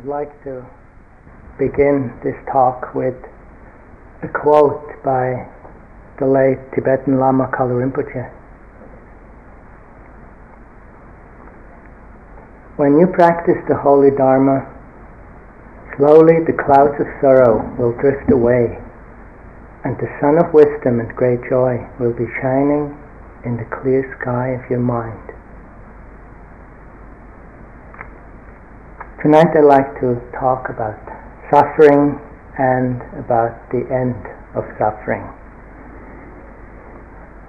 I'd like to begin this talk with a quote by the late Tibetan Lama Kalu Rinpoche. When you practice the holy Dharma, slowly the clouds of sorrow will drift away, and the sun of wisdom and great joy will be shining in the clear sky of your mind. Tonight I'd like to talk about suffering and about the end of suffering.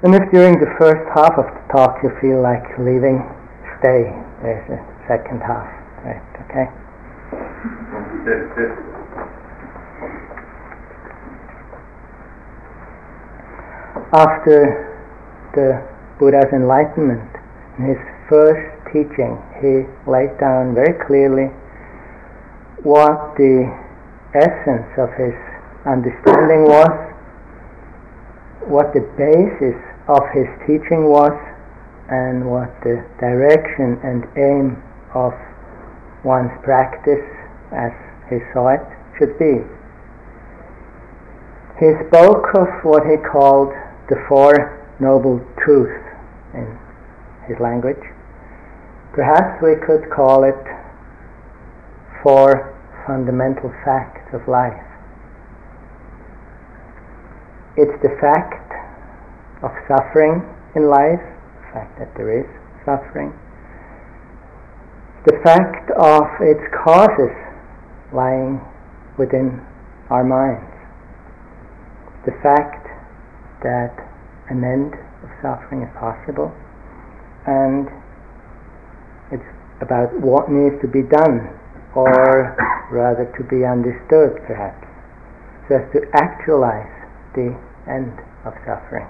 And if during the first half of the talk you feel like leaving, stay. There's a second half. Right, okay? After the Buddha's enlightenment, in his first teaching, he laid down very clearly what the essence of his understanding was, what the basis of his teaching was, and what the direction and aim of one's practice as he saw it should be. He spoke of what he called the Four Noble Truths in his language. Perhaps we could call it four fundamental facts of life. It's the fact of suffering in life, the fact that there is suffering, the fact of its causes lying within our minds, the fact that an end of suffering is possible, and it's about what needs to be done or rather to be understood perhaps, so as to actualize the end of suffering.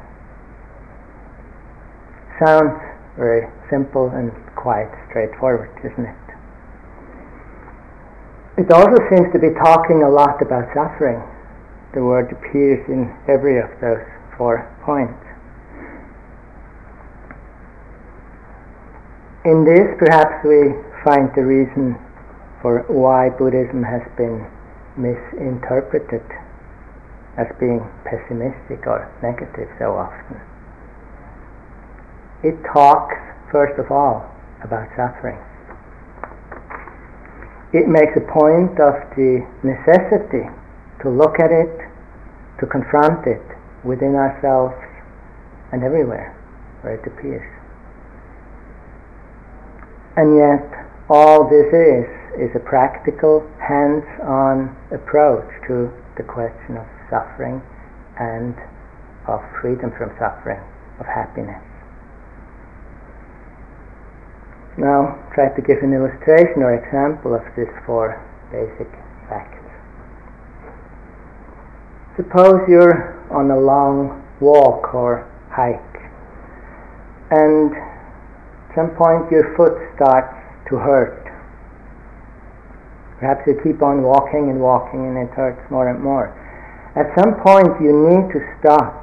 Sounds very simple and quite straightforward, isn't it? It also seems to be talking a lot about suffering. The word appears in every of those four points. In this, perhaps we find the reason for why Buddhism has been misinterpreted as being pessimistic or negative so often. It talks, first of all, about suffering. It makes a point of the necessity to look at it, to confront it within ourselves and everywhere where it appears. And yet, all this is is a practical, hands-on approach to the question of suffering and of freedom from suffering, of happiness. Now, try to give an illustration or example of these four basic facts. Suppose you're on a long walk or hike, and at some point your foot starts to hurt Perhaps you keep on walking and walking and it hurts more and more. At some point you need to stop.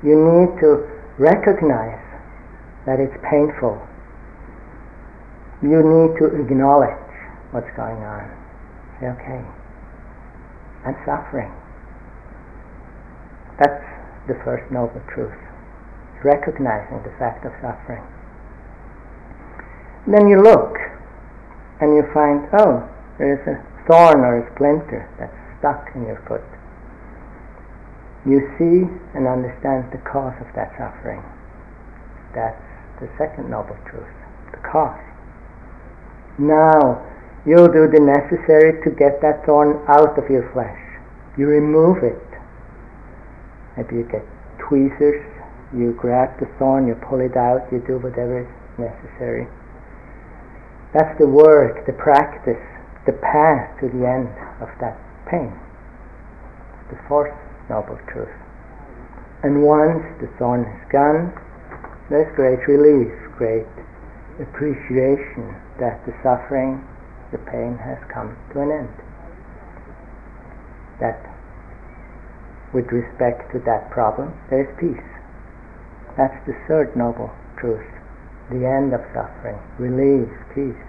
You need to recognize that it's painful. You need to acknowledge what's going on. Say, okay, I'm suffering. That's the first noble truth. Recognizing the fact of suffering. Then you look and you find, oh, there is a thorn or a splinter that's stuck in your foot. You see and understand the cause of that suffering. That's the second noble truth, the cause. Now, you'll do the necessary to get that thorn out of your flesh. You remove it. Maybe you get tweezers, you grab the thorn, you pull it out, you do whatever is necessary. That's the work, the practice the path to the end of that pain. The fourth noble truth. And once the thorn is gone, there's great relief, great appreciation that the suffering, the pain has come to an end. That with respect to that problem, there is peace. That's the third noble truth the end of suffering, release, peace.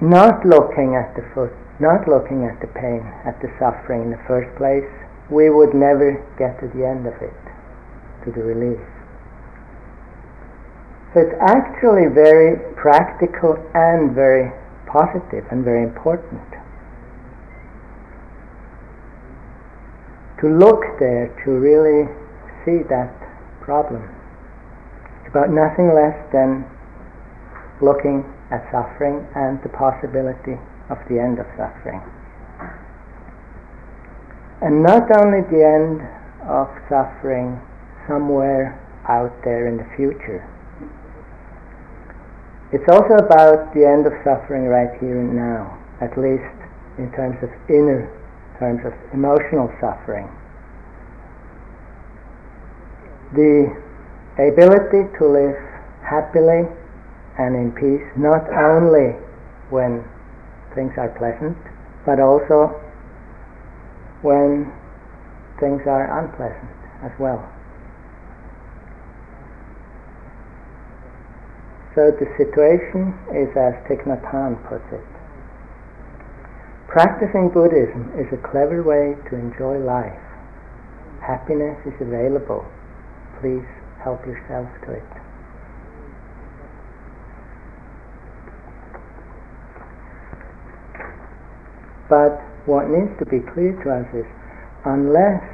Not looking at the foot, not looking at the pain, at the suffering in the first place, we would never get to the end of it, to the release. So it's actually very practical and very positive and very important. To look there to really see that problem. It's about nothing less than looking at suffering and the possibility of the end of suffering. And not only the end of suffering somewhere out there in the future. It's also about the end of suffering right here and now, at least in terms of inner, terms of emotional suffering. The ability to live happily and in peace, not only when things are pleasant, but also when things are unpleasant as well. So the situation is as Thich Nhat Hanh puts it. Practicing Buddhism is a clever way to enjoy life. Happiness is available. Please help yourself to it. But what needs to be clear to us is unless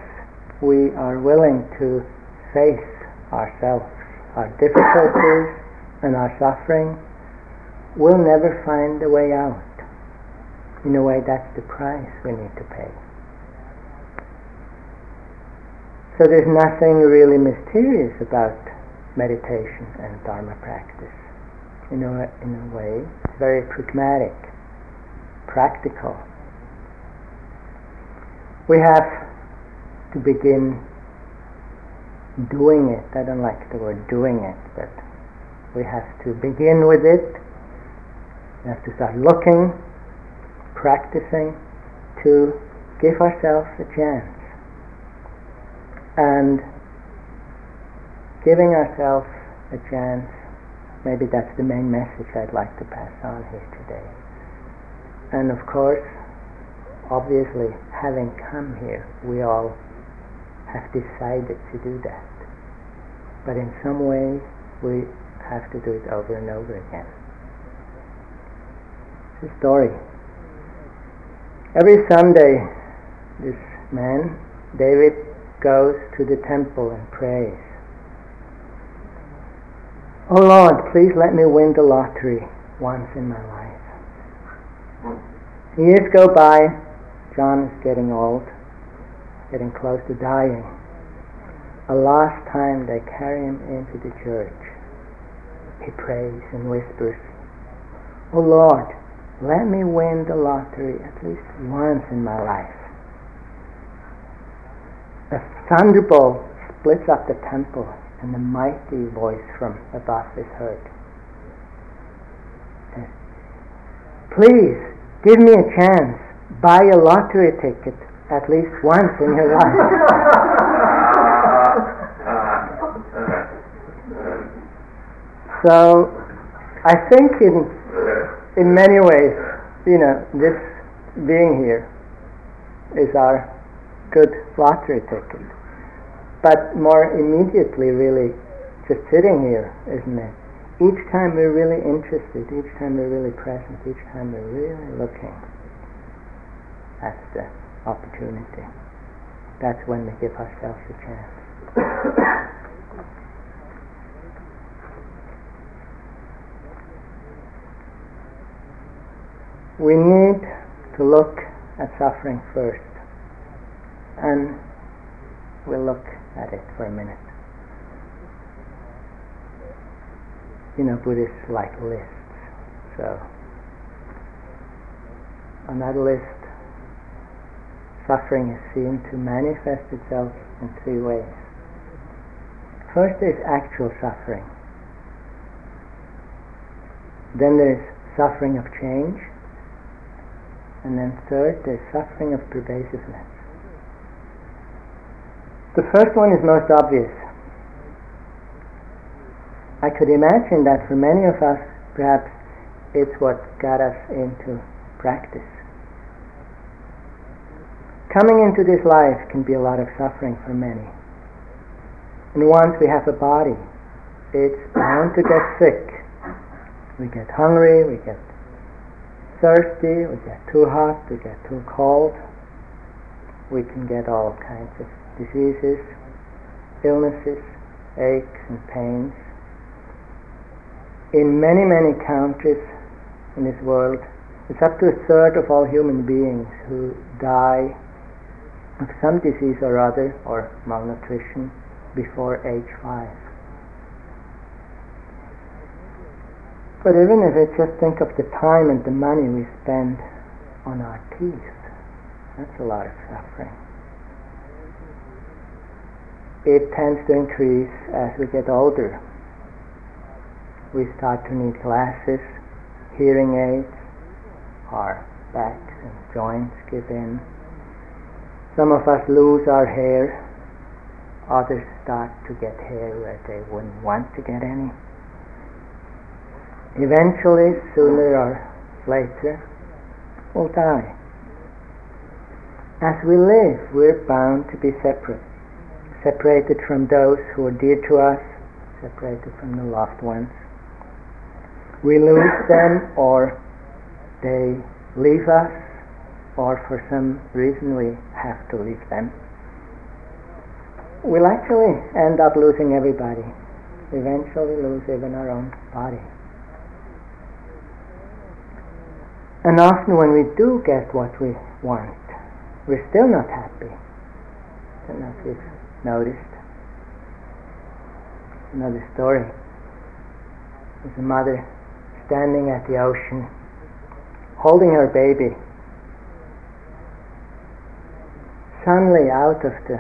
we are willing to face ourselves, our difficulties, and our suffering, we'll never find a way out. In a way, that's the price we need to pay. So there's nothing really mysterious about meditation and Dharma practice. In a, in a way, it's very pragmatic, practical we have to begin doing it. I don't like the word doing it, but we have to begin with it. We have to start looking, practicing to give ourselves a chance. And giving ourselves a chance, maybe that's the main message I'd like to pass on here today. And of course, obviously, having come here, we all have decided to do that. But in some way, we have to do it over and over again. It's a story. Every Sunday, this man, David, goes to the temple and prays. Oh Lord, please let me win the lottery once in my life. Years go by, John is getting old, getting close to dying. A last time they carry him into the church. He prays and whispers, Oh Lord, let me win the lottery at least once in my life. A thunderbolt splits up the temple, and a mighty voice from above is heard. Please, give me a chance buy a lottery ticket at least once in your life. so I think in in many ways, you know, this being here is our good lottery ticket. But more immediately, really, just sitting here, isn't it? Each time we're really interested, each time we're really present, each time we're really looking that's the opportunity. That's when we give ourselves a chance. We need to look at suffering first. And we'll look at it for a minute. You know, Buddhists like lists. So, on that list, suffering is seen to manifest itself in three ways. First is actual suffering. Then there is suffering of change. And then third, there's suffering of pervasiveness. The first one is most obvious. I could imagine that for many of us, perhaps it's what got us into practice. Coming into this life can be a lot of suffering for many. And once we have a body, it's bound to get sick. We get hungry, we get thirsty, we get too hot, we get too cold. We can get all kinds of diseases, illnesses, aches and pains. In many, many countries in this world, it's up to a third of all human beings who die of some disease or other or malnutrition before age five. But even if we just think of the time and the money we spend on our teeth, that's a lot of suffering. It tends to increase as we get older. We start to need glasses, hearing aids, our backs and joints give in. Some of us lose our hair, others start to get hair where they wouldn't want to get any. Eventually, sooner or later, we'll die. As we live, we're bound to be separate. Separated from those who are dear to us, separated from the loved ones. We lose them or they leave us or for some reason we have to leave them. We'll actually end up losing everybody. Eventually lose even our own body. And often when we do get what we want, we're still not happy. I don't know if you've noticed. Another story. There's a mother standing at the ocean holding her baby. Suddenly out of the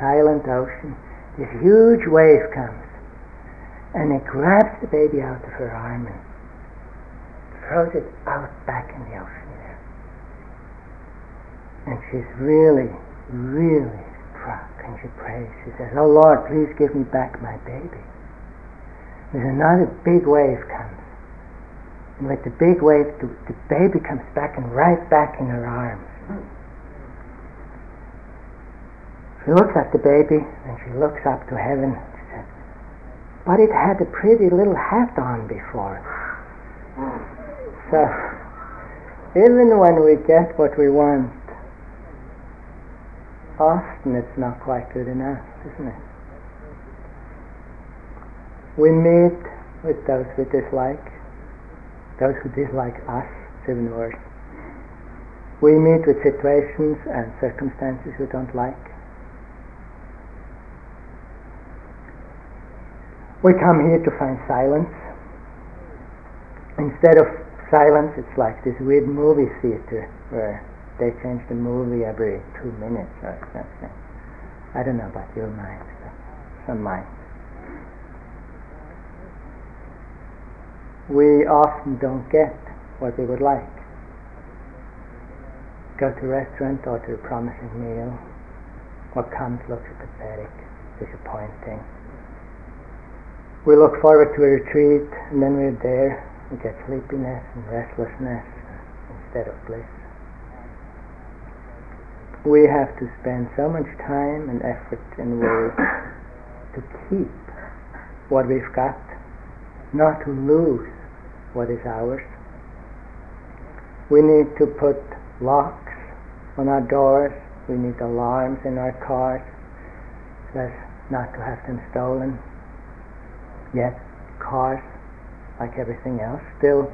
silent ocean, this huge wave comes and it grabs the baby out of her arm and throws it out back in the ocean there. And she's really, really struck and she prays. She says, Oh Lord, please give me back my baby. There's another big wave comes. And with the big wave, the, the baby comes back and right back in her arms. She looks at the baby and she looks up to heaven. She says, But it had a pretty little hat on before. So, even when we get what we want, often it's not quite good enough, isn't it? We meet with those we dislike, those who dislike us, even worse. We meet with situations and circumstances we don't like. We come here to find silence. Instead of silence, it's like this weird movie theater where they change the movie every two minutes or something. I don't know about your minds, but some minds. We often don't get what we would like. Go to a restaurant, or to a promising meal. What comes looks pathetic, disappointing. We look forward to a retreat, and then we're there we get sleepiness and restlessness instead of bliss. We have to spend so much time and effort and work to keep what we've got, not to lose what is ours. We need to put locks on our doors, we need alarms in our cars so as not to have them stolen. Yet cars like everything else, still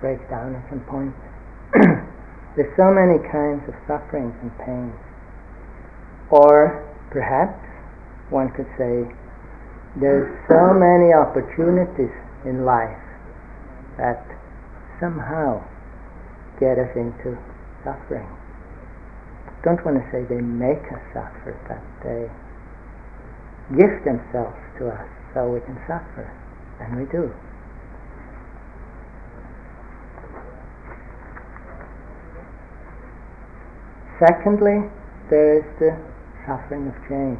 breaks down at some point. There's so many kinds of sufferings and pains. Or perhaps one could say there's so many opportunities in life that somehow get us into suffering. Don't want to say they make us suffer, but they gift themselves to us so we can suffer. And we do. Secondly, there is the suffering of change.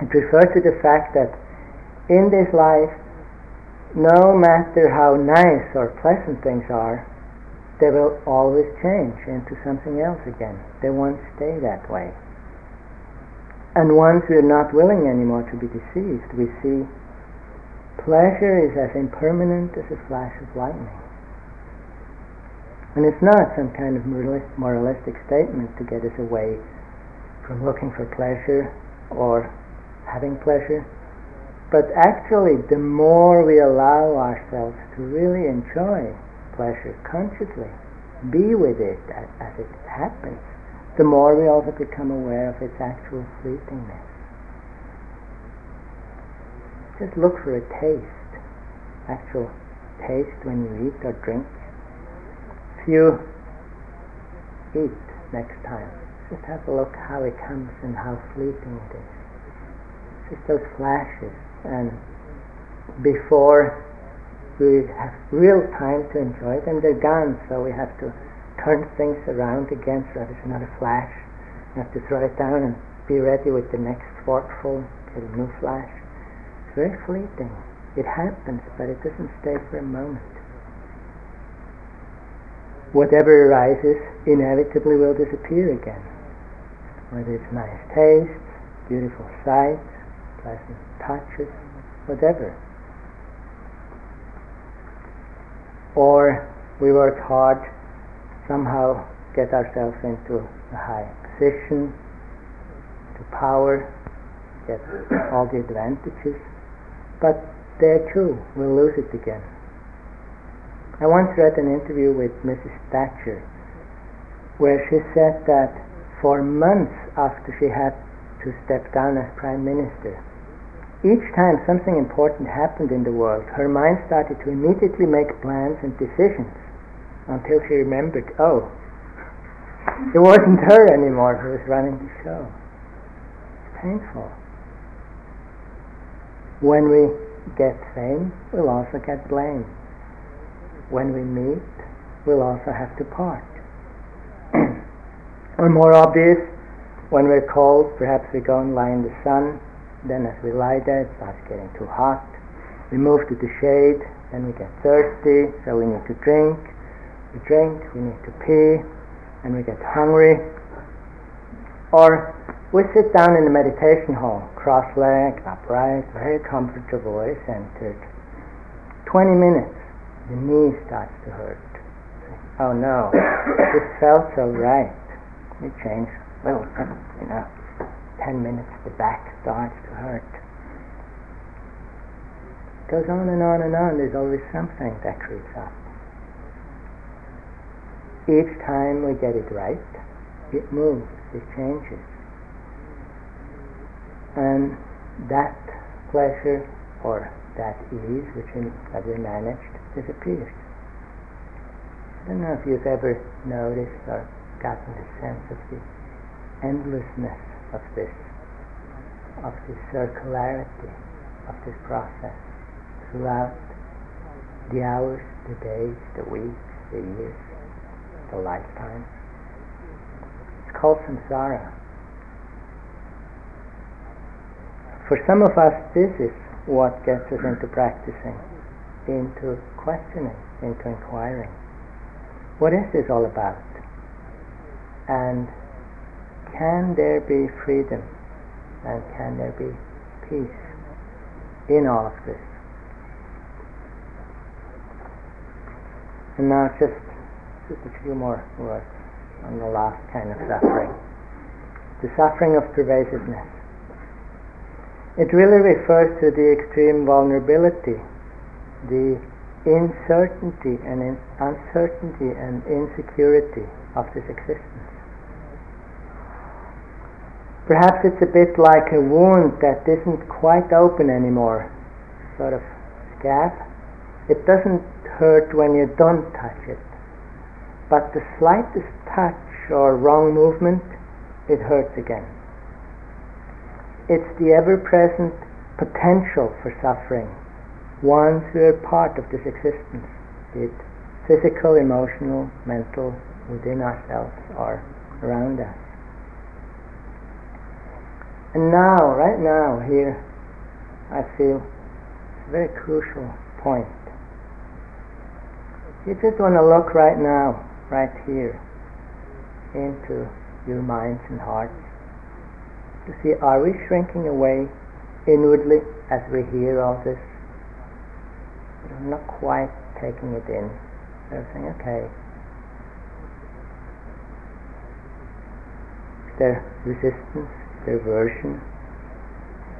It refers to the fact that in this life no matter how nice or pleasant things are, they will always change into something else again. They won't stay that way. And once we're not willing anymore to be deceived, we see pleasure is as impermanent as a flash of lightning. And it's not some kind of moralistic statement to get us away from looking for pleasure or having pleasure. But actually, the more we allow ourselves to really enjoy pleasure consciously, be with it as it happens, the more we also become aware of its actual fleetingness. Just look for a taste, actual taste when you eat or drink. If you eat next time, just have a look how it comes and how fleeting it is. Just those flashes, and before we have real time to enjoy them, they're gone, so we have to turn things around again so that it's not a flash. You have to throw it down and be ready with the next forkful, get a new flash. Very fleeting. It happens, but it doesn't stay for a moment. Whatever arises inevitably will disappear again. Whether it's nice tastes, beautiful sights, pleasant touches, whatever. Or we work hard somehow get ourselves into a high position, to power, get all the advantages, but there too we'll lose it again. I once read an interview with Mrs. Thatcher where she said that for months after she had to step down as Prime Minister, each time something important happened in the world, her mind started to immediately make plans and decisions until she remembered, oh, it wasn't her anymore who was running the show. It's painful. When we get fame, we'll also get blame. When we meet, we'll also have to part. or more obvious, when we're cold, perhaps we go and lie in the sun, then as we lie there, it starts getting too hot. We move to the shade, then we get thirsty, so we need to drink we drink, we need to pee, and we get hungry. Or we sit down in the meditation hall, cross-legged, upright, very comfortable, centered. 20 minutes, the knee starts to hurt. Oh no, this felt so right. We change a little, you know, 10 minutes, the back starts to hurt. It goes on and on and on, there's always something that creeps up each time we get it right, it moves, it changes. And that pleasure or that ease which that we managed disappears. I don't know if you've ever noticed or gotten the sense of the endlessness of this, of the circularity of this process throughout the hours, the days, the weeks, the years the lifetime. It's called samsara. For some of us, this is what gets us into practicing, into questioning, into inquiring. What is this all about? And can there be freedom? And can there be peace in all of this? And now just just a few more words on the last kind of suffering. The suffering of pervasiveness. It really refers to the extreme vulnerability, the uncertainty and in uncertainty and insecurity of this existence. Perhaps it's a bit like a wound that isn't quite open anymore, sort of scab. It doesn't hurt when you don't touch it but the slightest touch or wrong movement, it hurts again. It's the ever present potential for suffering once we are part of this existence, be it physical, emotional, mental, within ourselves or around us. And now, right now, here, I feel it's a very crucial point. You just want to look right now, right here, into your minds and hearts to see are we shrinking away inwardly as we hear all this? We're not quite taking it in. So We're saying, okay. Is there resistance? Is there aversion?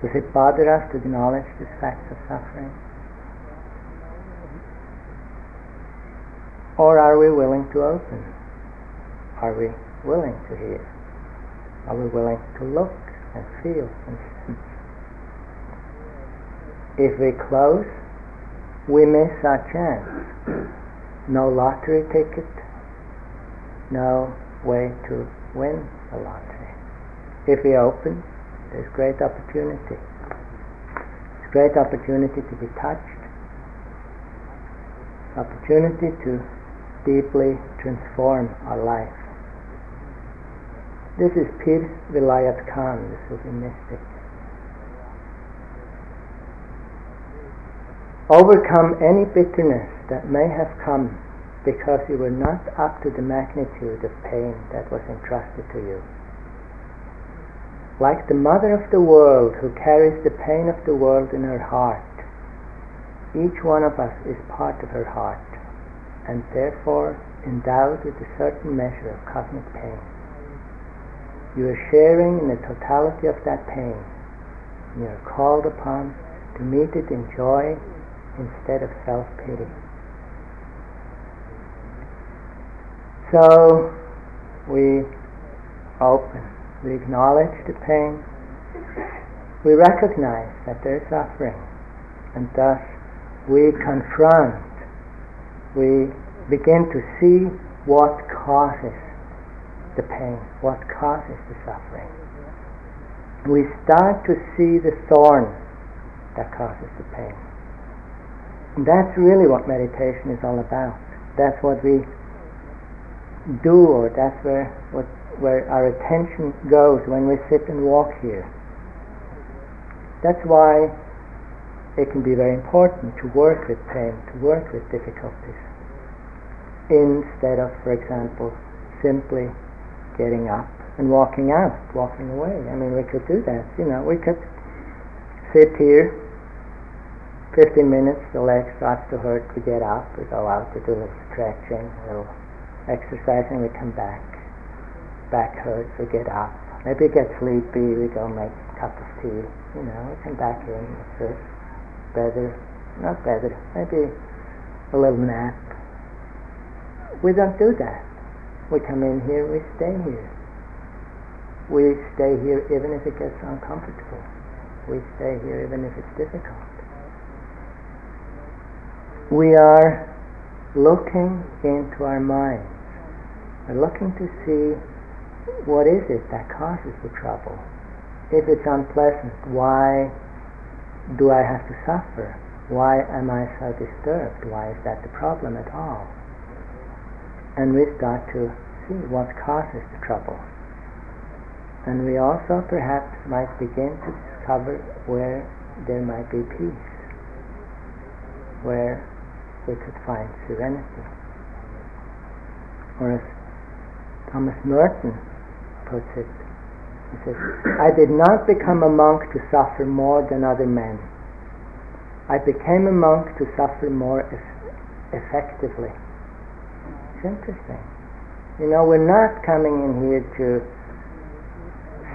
Does it bother us to acknowledge this fact of suffering? Or are we willing to open? Are we willing to hear? Are we willing to look and feel and sense? If we close, we miss our chance. No lottery ticket, no way to win the lottery. If we open, there's great opportunity. It's great opportunity to be touched, opportunity to deeply transform our life. This is Pir Vilayat Khan, This the Sufi mystic. Overcome any bitterness that may have come because you were not up to the magnitude of pain that was entrusted to you like the mother of the world who carries the pain of the world in her heart. Each one of us is part of her heart and therefore endowed with a certain measure of cosmic pain. You are sharing in the totality of that pain. And you are called upon to meet it in joy instead of self pity. So we open we acknowledge the pain, we recognize that there is suffering, and thus we confront, we begin to see what causes the pain, what causes the suffering. We start to see the thorn that causes the pain. And that's really what meditation is all about. That's what we do, or that's where what where our attention goes when we sit and walk here. That's why it can be very important to work with pain, to work with difficulties, instead of, for example, simply getting up and walking out, walking away. I mean, we could do that. You know, we could sit here. 15 minutes, the leg starts to hurt, we get up, we go out, we do a little stretching, a little exercising, we come back back hurts, we get up. Maybe we get sleepy, we go make a cup of tea, you know, we come back in, it's it. Better, not better, maybe a little nap. We don't do that. We come in here, we stay here. We stay here even if it gets uncomfortable. We stay here even if it's difficult. We are looking into our minds. We're looking to see what is it that causes the trouble? If it's unpleasant, why do I have to suffer? Why am I so disturbed? Why is that the problem at all? And we start to see what causes the trouble. And we also perhaps might begin to discover where there might be peace, where we could find serenity. Or as Thomas Merton puts it. He says, I did not become a monk to suffer more than other men. I became a monk to suffer more effectively. Interesting. You know, we're not coming in here to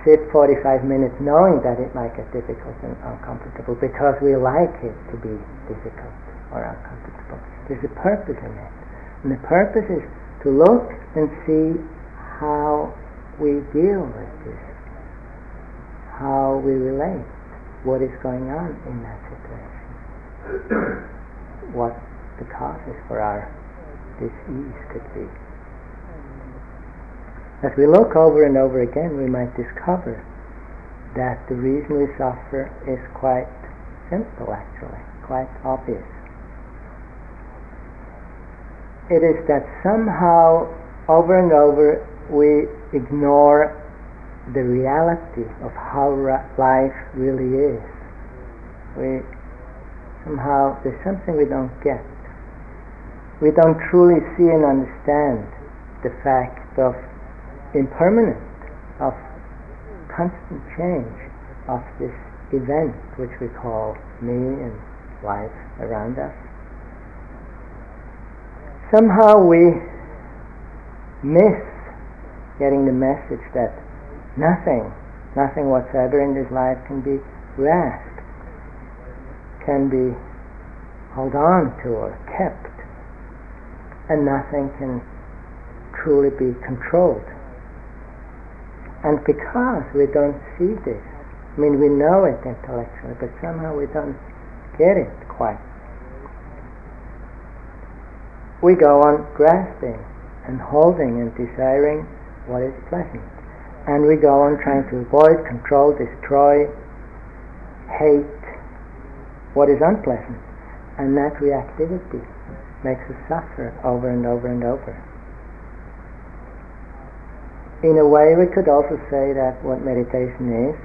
sit 45 minutes knowing that it might get difficult and uncomfortable because we like it to be difficult or uncomfortable. There's a purpose in it. And the purpose is to look and see how we deal with this, how we relate, what is going on in that situation, what the causes for our disease could be. As we look over and over again, we might discover that the reason we suffer is quite simple, actually, quite obvious. It is that somehow, over and over, we ignore the reality of how life really is. We Somehow there's something we don't get. We don't truly see and understand the fact of impermanence, of constant change of this event which we call me and life around us. Somehow we miss getting the message that nothing, nothing whatsoever in this life can be grasped, can be held on to or kept, and nothing can truly be controlled. And because we don't see this, I mean, we know it intellectually, but somehow we don't get it quite. We go on grasping and holding and desiring what is pleasant. And we go on trying to avoid, control, destroy, hate what is unpleasant. And that reactivity makes us suffer over and over and over in a way we could also say that what meditation is,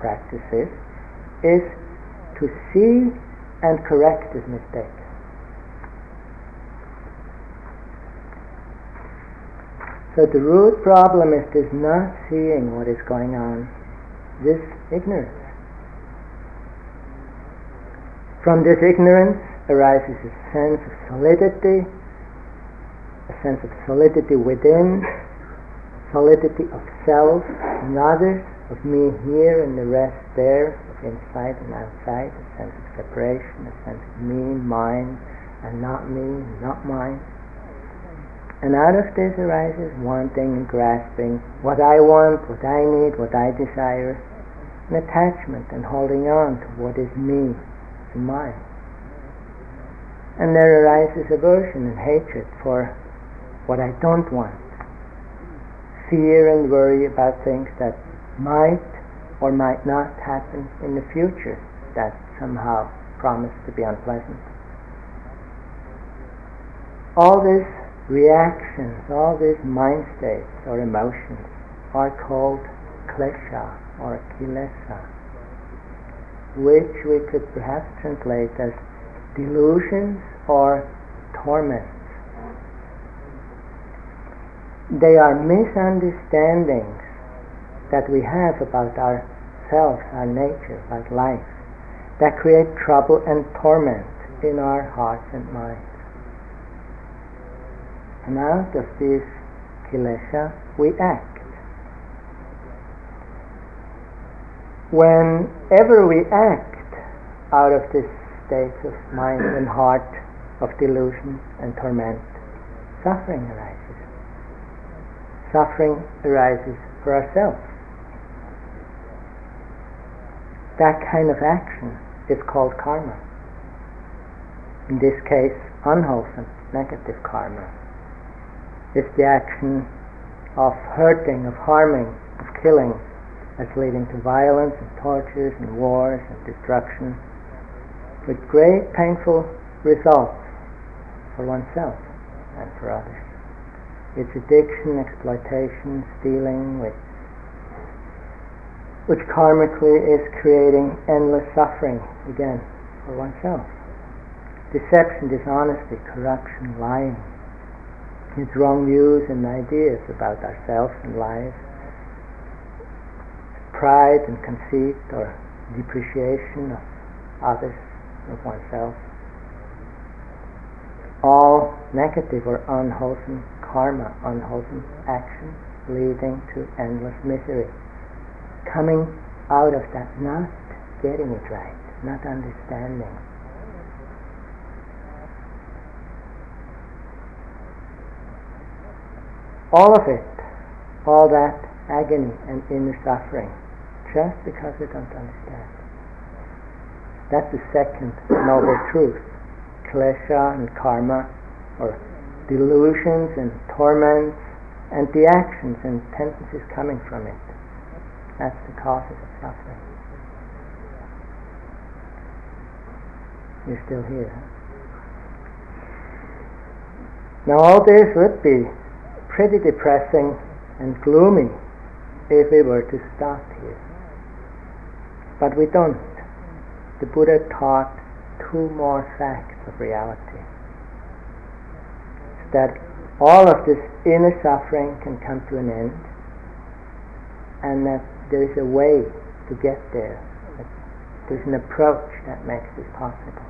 practice is, is to see and correct this mistake. So the root problem is this not seeing what is going on, this ignorance. From this ignorance arises a sense of solidity, a sense of solidity within, solidity of self and others, of me here and the rest there, of inside and outside, a sense of separation, a sense of me, mine, and not me, not mine. And out of this arises wanting and grasping what I want, what I need, what I desire, an attachment and holding on to what is me and mine. And there arises aversion and hatred for what I don't want fear and worry about things that might or might not happen in the future that somehow promise to be unpleasant. All these reactions, all these mind states or emotions are called klesha or kilesa, which we could perhaps translate as delusions or torments they are misunderstandings that we have about ourselves, our nature, about life, that create trouble and torment in our hearts and minds. And out of this kilesa, we act. Whenever we act out of this state of mind and heart of delusion and torment, suffering arises suffering arises for ourselves. That kind of action is called karma. In this case, unwholesome, negative karma. It's the action of hurting, of harming, of killing, that's leading to violence and tortures and wars and destruction, with great painful results for oneself and for others. Its addiction, exploitation, stealing, which, which karmically is creating endless suffering again for oneself. Deception, dishonesty, corruption, lying, its wrong views and ideas about ourselves and lives, pride and conceit or depreciation of others, of oneself, all negative or unwholesome karma, unwholesome action, leading to endless misery. Coming out of that, not getting it right, not understanding. All of it, all that agony and inner suffering, just because we don't understand. That's the second noble truth. Klesha and karma, or delusions and torments and the actions and tendencies coming from it. That's the causes of suffering. You're still here. Now all this would be pretty depressing and gloomy if we were to stop here. But we don't. The Buddha taught two more facts of reality. That all of this inner suffering can come to an end, and that there is a way to get there. There's an approach that makes this possible.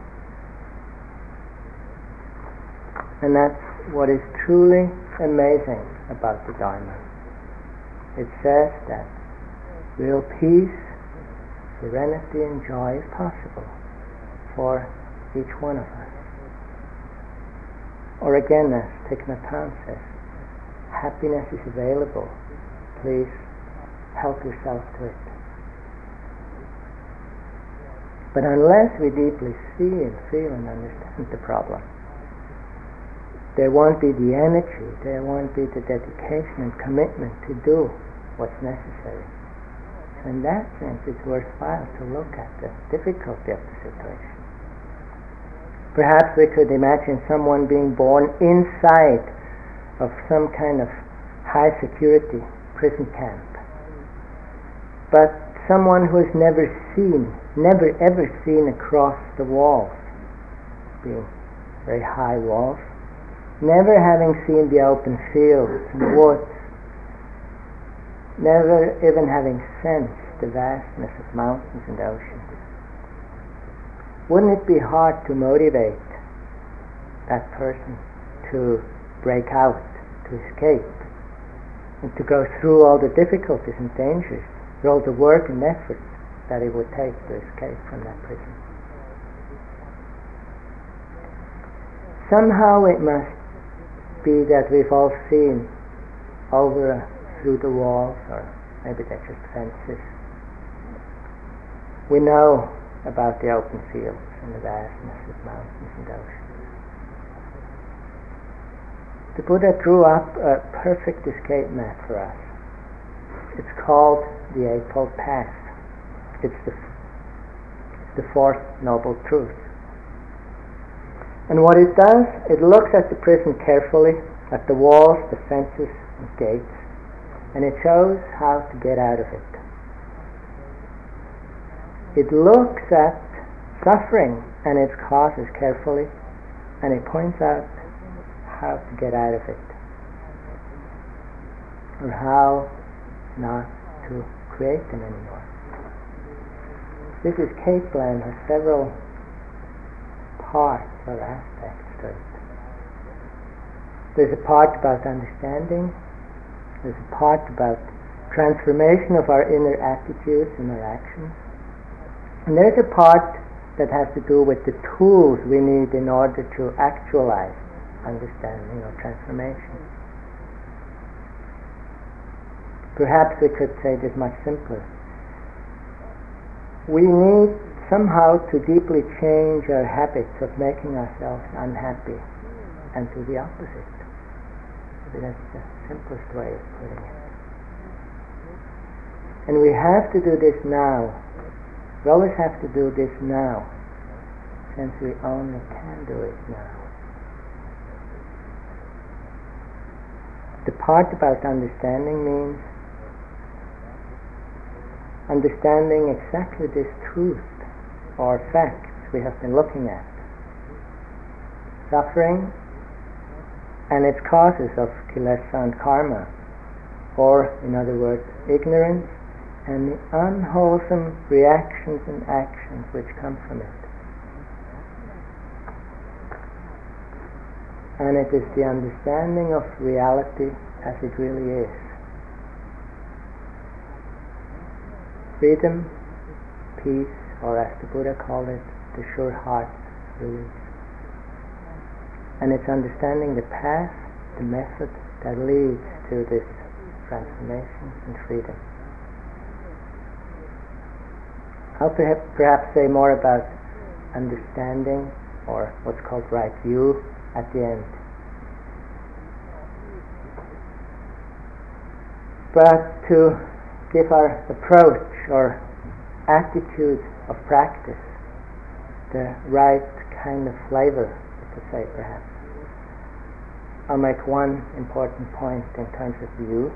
And that's what is truly amazing about the Dharma. It says that real peace, serenity, and joy is possible for each one of us. Or again, as Thich Nhat Hanh says, happiness is available. Please help yourself to it. But unless we deeply see and feel and understand the problem, there won't be the energy, there won't be the dedication and commitment to do what's necessary. So in that sense, it's worthwhile to look at the difficulty of the situation. Perhaps we could imagine someone being born inside of some kind of high security prison camp. But someone who has never seen never ever seen across the walls, being very high walls, never having seen the open fields and woods, never even having sensed the vastness of mountains and oceans. Wouldn't it be hard to motivate that person to break out, to escape, and to go through all the difficulties and dangers, all the work and effort that it would take to escape from that prison. Somehow it must be that we've all seen over through the walls, or maybe they're just fences. We know about the open fields and the vastness of mountains and oceans. The Buddha drew up a perfect escape map for us. It's called the Eightfold Path. It's the, the fourth noble truth. And what it does, it looks at the prison carefully, at the walls, the fences, and gates, and it shows how to get out of it. It looks at suffering and its causes carefully, and it points out how to get out of it, or how not to create them anymore. This is Capeland has several parts or aspects to it. There's a part about understanding, there's a part about transformation of our inner attitudes and our actions, and there's a part that has to do with the tools we need in order to actualize understanding or transformation. Perhaps we could say this much simpler we need somehow to deeply change our habits of making ourselves unhappy and to the opposite. Maybe that's the simplest way of putting it. And we have to do this now. We always have to do this now, since we only can do it now. The part about understanding means understanding exactly this truth or facts we have been looking at. Suffering and its causes of kilesa and karma, or in other words, ignorance and the unwholesome reactions and actions which come from it. And it is the understanding of reality as it really is freedom, peace, or as the Buddha called it, the sure heart release. And it's understanding the path, the method that leads to this transformation and freedom. I'll perhaps say more about understanding or what's called right view at the end. But to give our approach or attitude of practice the right kind of flavor, to say perhaps. I'll make one important point in terms of view.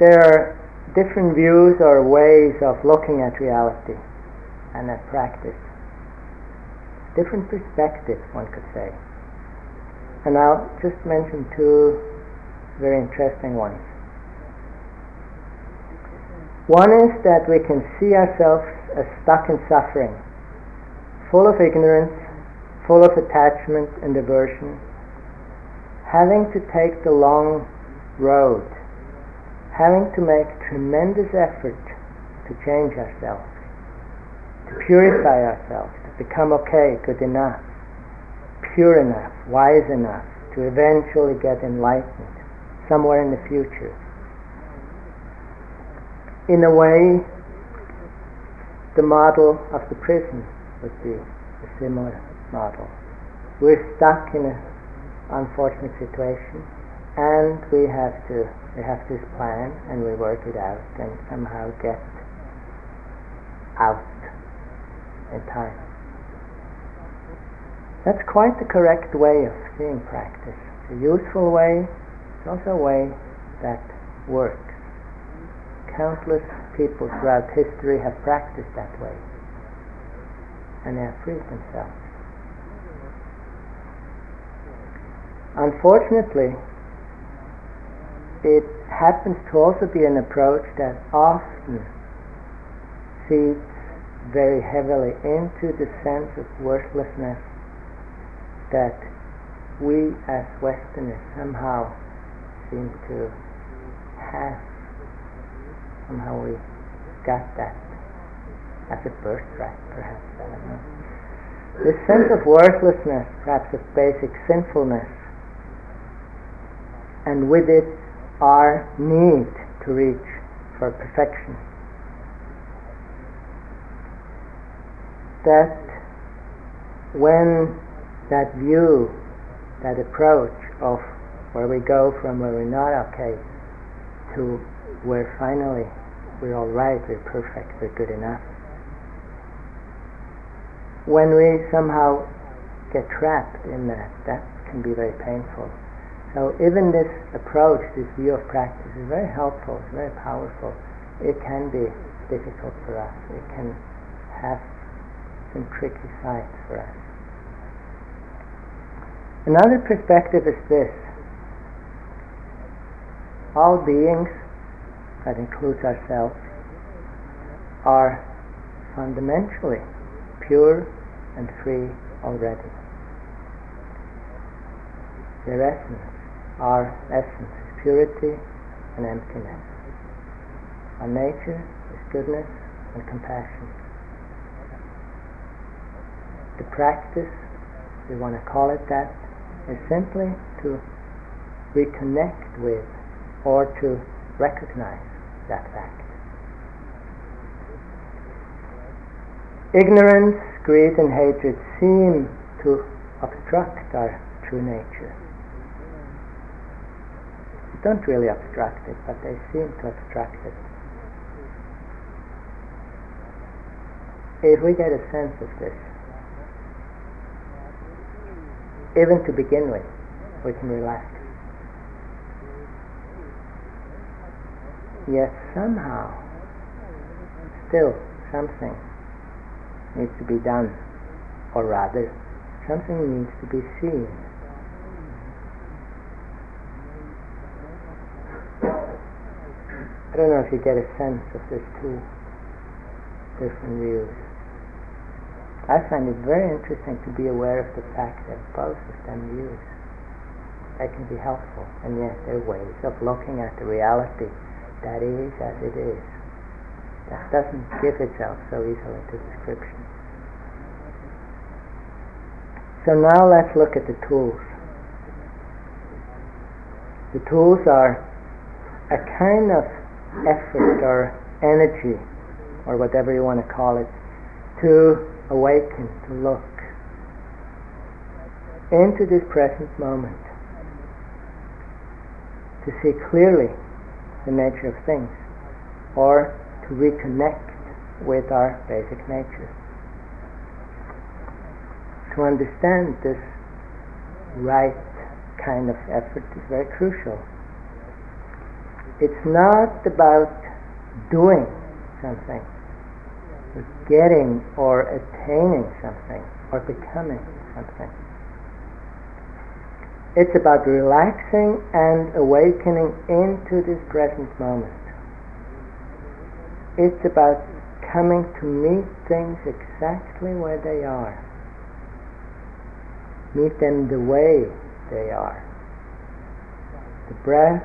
There are different views or ways of looking at reality and at practice. different perspectives, one could say. And I'll just mention two very interesting ones. One is that we can see ourselves as stuck in suffering, full of ignorance, full of attachment and aversion, having to take the long road, having to make tremendous effort to change ourselves, to purify ourselves, to become okay, good enough, pure enough, wise enough, to eventually get enlightened somewhere in the future. In a way, the model of the prison would be a similar model. We're stuck in an unfortunate situation and we have to we have this plan and we work it out and somehow get out in time. That's quite the correct way of seeing practice. It's a useful way, it's also a way that works. Countless people throughout history have practiced that way and they have freed themselves. Unfortunately, it happens to also be an approach that often feeds very heavily into the sense of worthlessness that we as Westerners somehow seem to have. Somehow we got that as a birthright, perhaps, I don't know. This sense of worthlessness, perhaps of basic sinfulness, and with it our need to reach for perfection. That when that view, that approach of where we go from where we're not okay to where finally we're all right, we're perfect, we're good enough. When we somehow get trapped in that, that can be very painful. So even this approach, this view of practice is very helpful, it's very powerful. It can be difficult for us. It can have some tricky sides for us. Another perspective is this all beings, that includes ourselves, are fundamentally pure and free already. Their essence, our essence, is purity and emptiness. Our nature is goodness and compassion. The practice, we want to call it that, is simply to reconnect with or to recognize that fact. Ignorance, greed, and hatred seem to obstruct our true nature. Don't really abstract it, but they seem to abstract it. If we get a sense of this, even to begin with, we can relax. Yet somehow, still something needs to be done, or rather, something needs to be seen. I don't know if you get a sense of these two different views. I find it very interesting to be aware of the fact that both of them views. They can be helpful, and yet they're ways of looking at the reality that is as it is. That doesn't give itself so easily to description. So now let's look at the tools. The tools are a kind of effort or energy, or whatever you want to call it, to awaken, to look into this present moment, to see clearly the nature of things, or to reconnect with our basic nature. To understand this right kind of effort is very crucial. It's not about doing something getting or attaining something. or becoming something. It's about relaxing and awakening into this present moment. It's about coming to meet things exactly where they are. Meet them the way they are. The breath,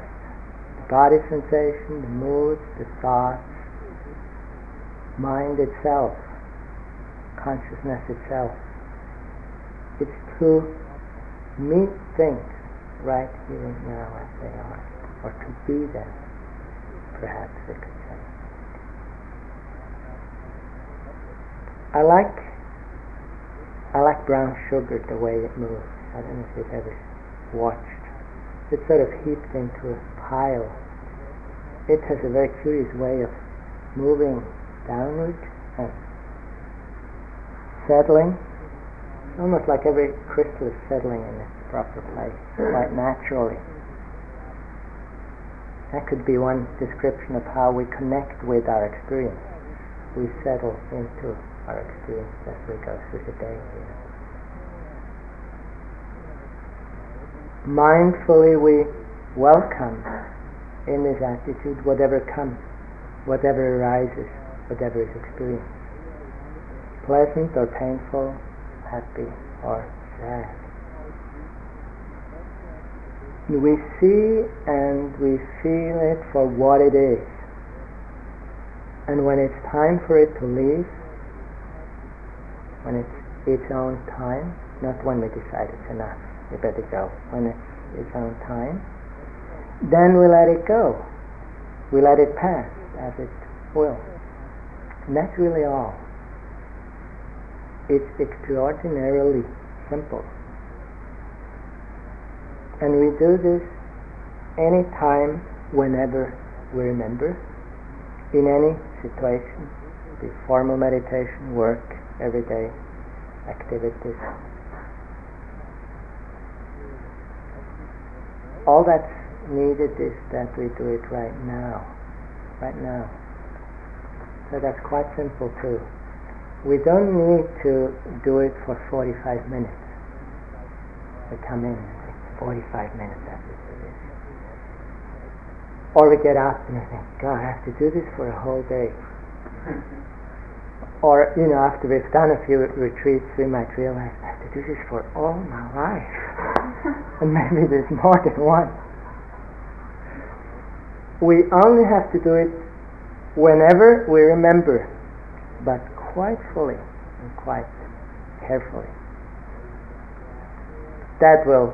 body sensation, the moods, the thoughts, mind itself, consciousness itself. It's to meet things right here and now as they are, or to be them, perhaps we could say. I like I like brown sugar the way it moves. I don't know if you've ever watched. It's sort of heaped into a pile. It has a very curious way of moving downward and settling almost like every crystal is settling in its proper place quite naturally. That could be one description of how we connect with our experience. We settle into our experience as we go through the day Mindfully we welcome in this attitude whatever comes, whatever arises, whatever is experienced. Pleasant or painful, happy or sad. We see and we feel it for what it is. And when it's time for it to leave, when it's its own time, not when we decide it's enough, we better go, when it's on time, then we let it go. We let it pass as it will. And that's really all it's extraordinarily simple. And we do this anytime, whenever we remember, in any situation, be formal meditation, work, everyday activities. All that's needed is that we do it right now. Right now. So that's quite simple too we don't need to do it for 45 minutes. We come in 45 minutes after this. Or we get up and we think, God, I have to do this for a whole day. or, you know, after we've done a few retreats, we might realize, I have to do this for all my life. and maybe there's more than one. We only have to do it whenever we remember, but quite fully and quite carefully. That will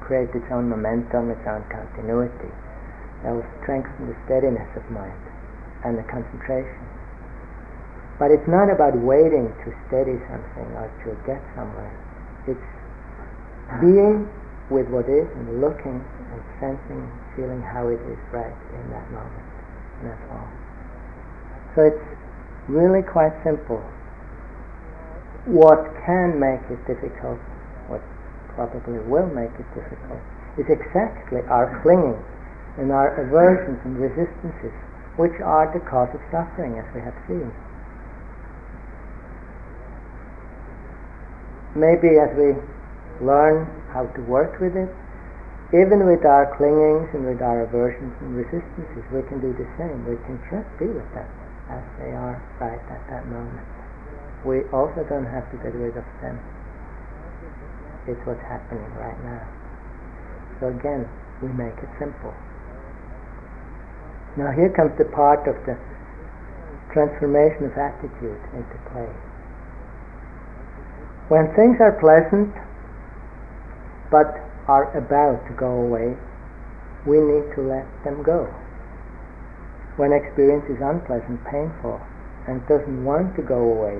create its own momentum, its own continuity. That will strengthen the steadiness of mind and the concentration. But it's not about waiting to steady something or to get somewhere. It's being with what is and looking and sensing, feeling how it is right in that moment. And that's all. So it's really quite simple. What can make it difficult, what probably will make it difficult, is exactly our clinging and our aversions and resistances, which are the cause of suffering, as we have seen. Maybe as we learn how to work with it, even with our clingings and with our aversions and resistances, we can do the same. We can just be with them as they are right at that moment. We also don't have to get rid of them. It's what's happening right now. So again, we make it simple. Now here comes the part of the transformation of attitude into play. When things are pleasant but are about to go away, we need to let them go when experience is unpleasant, painful, and doesn't want to go away,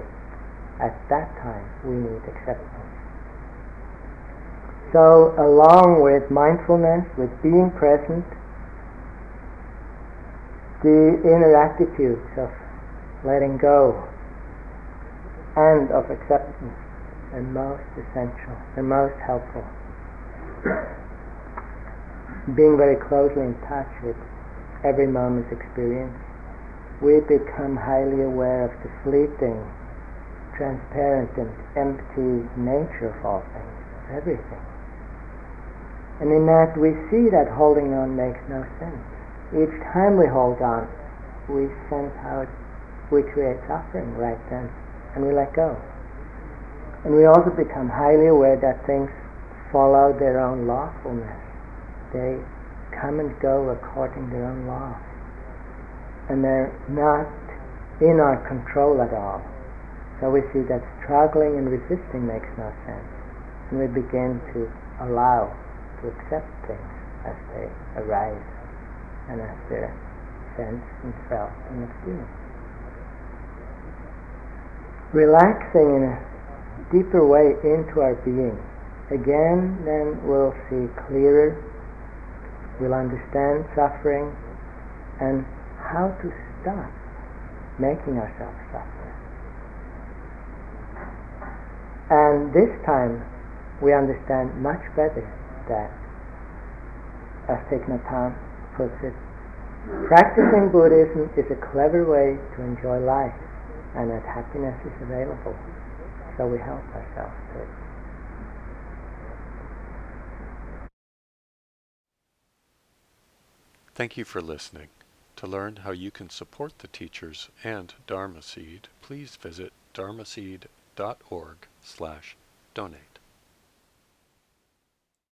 at that time we need acceptance. So, along with mindfulness, with being present, the inner attitudes of letting go and of acceptance are most essential, they're most helpful. Being very closely in touch with every moment's experience, we become highly aware of the fleeting transparent and empty nature of all things, of everything. And in that we see that holding on makes no sense. Each time we hold on, we sense how we create suffering right then, and we let go. And we also become highly aware that things follow their own lawfulness. They come and go according to their own law. And they're not in our control at all. So we see that struggling and resisting makes no sense. And we begin to allow, to accept things as they arise and as they're sensed and felt and experienced. Relaxing in a deeper way into our being. Again, then we'll see clearer, we'll understand suffering and how to stop making ourselves suffer. And this time we understand much better that, as Thich Nhat Hanh puts it, practicing Buddhism is a clever way to enjoy life and that happiness is available. So we help ourselves to it. Thank you for listening. To learn how you can support the teachers and Dharma Seed, please visit dharmaseed.org slash donate.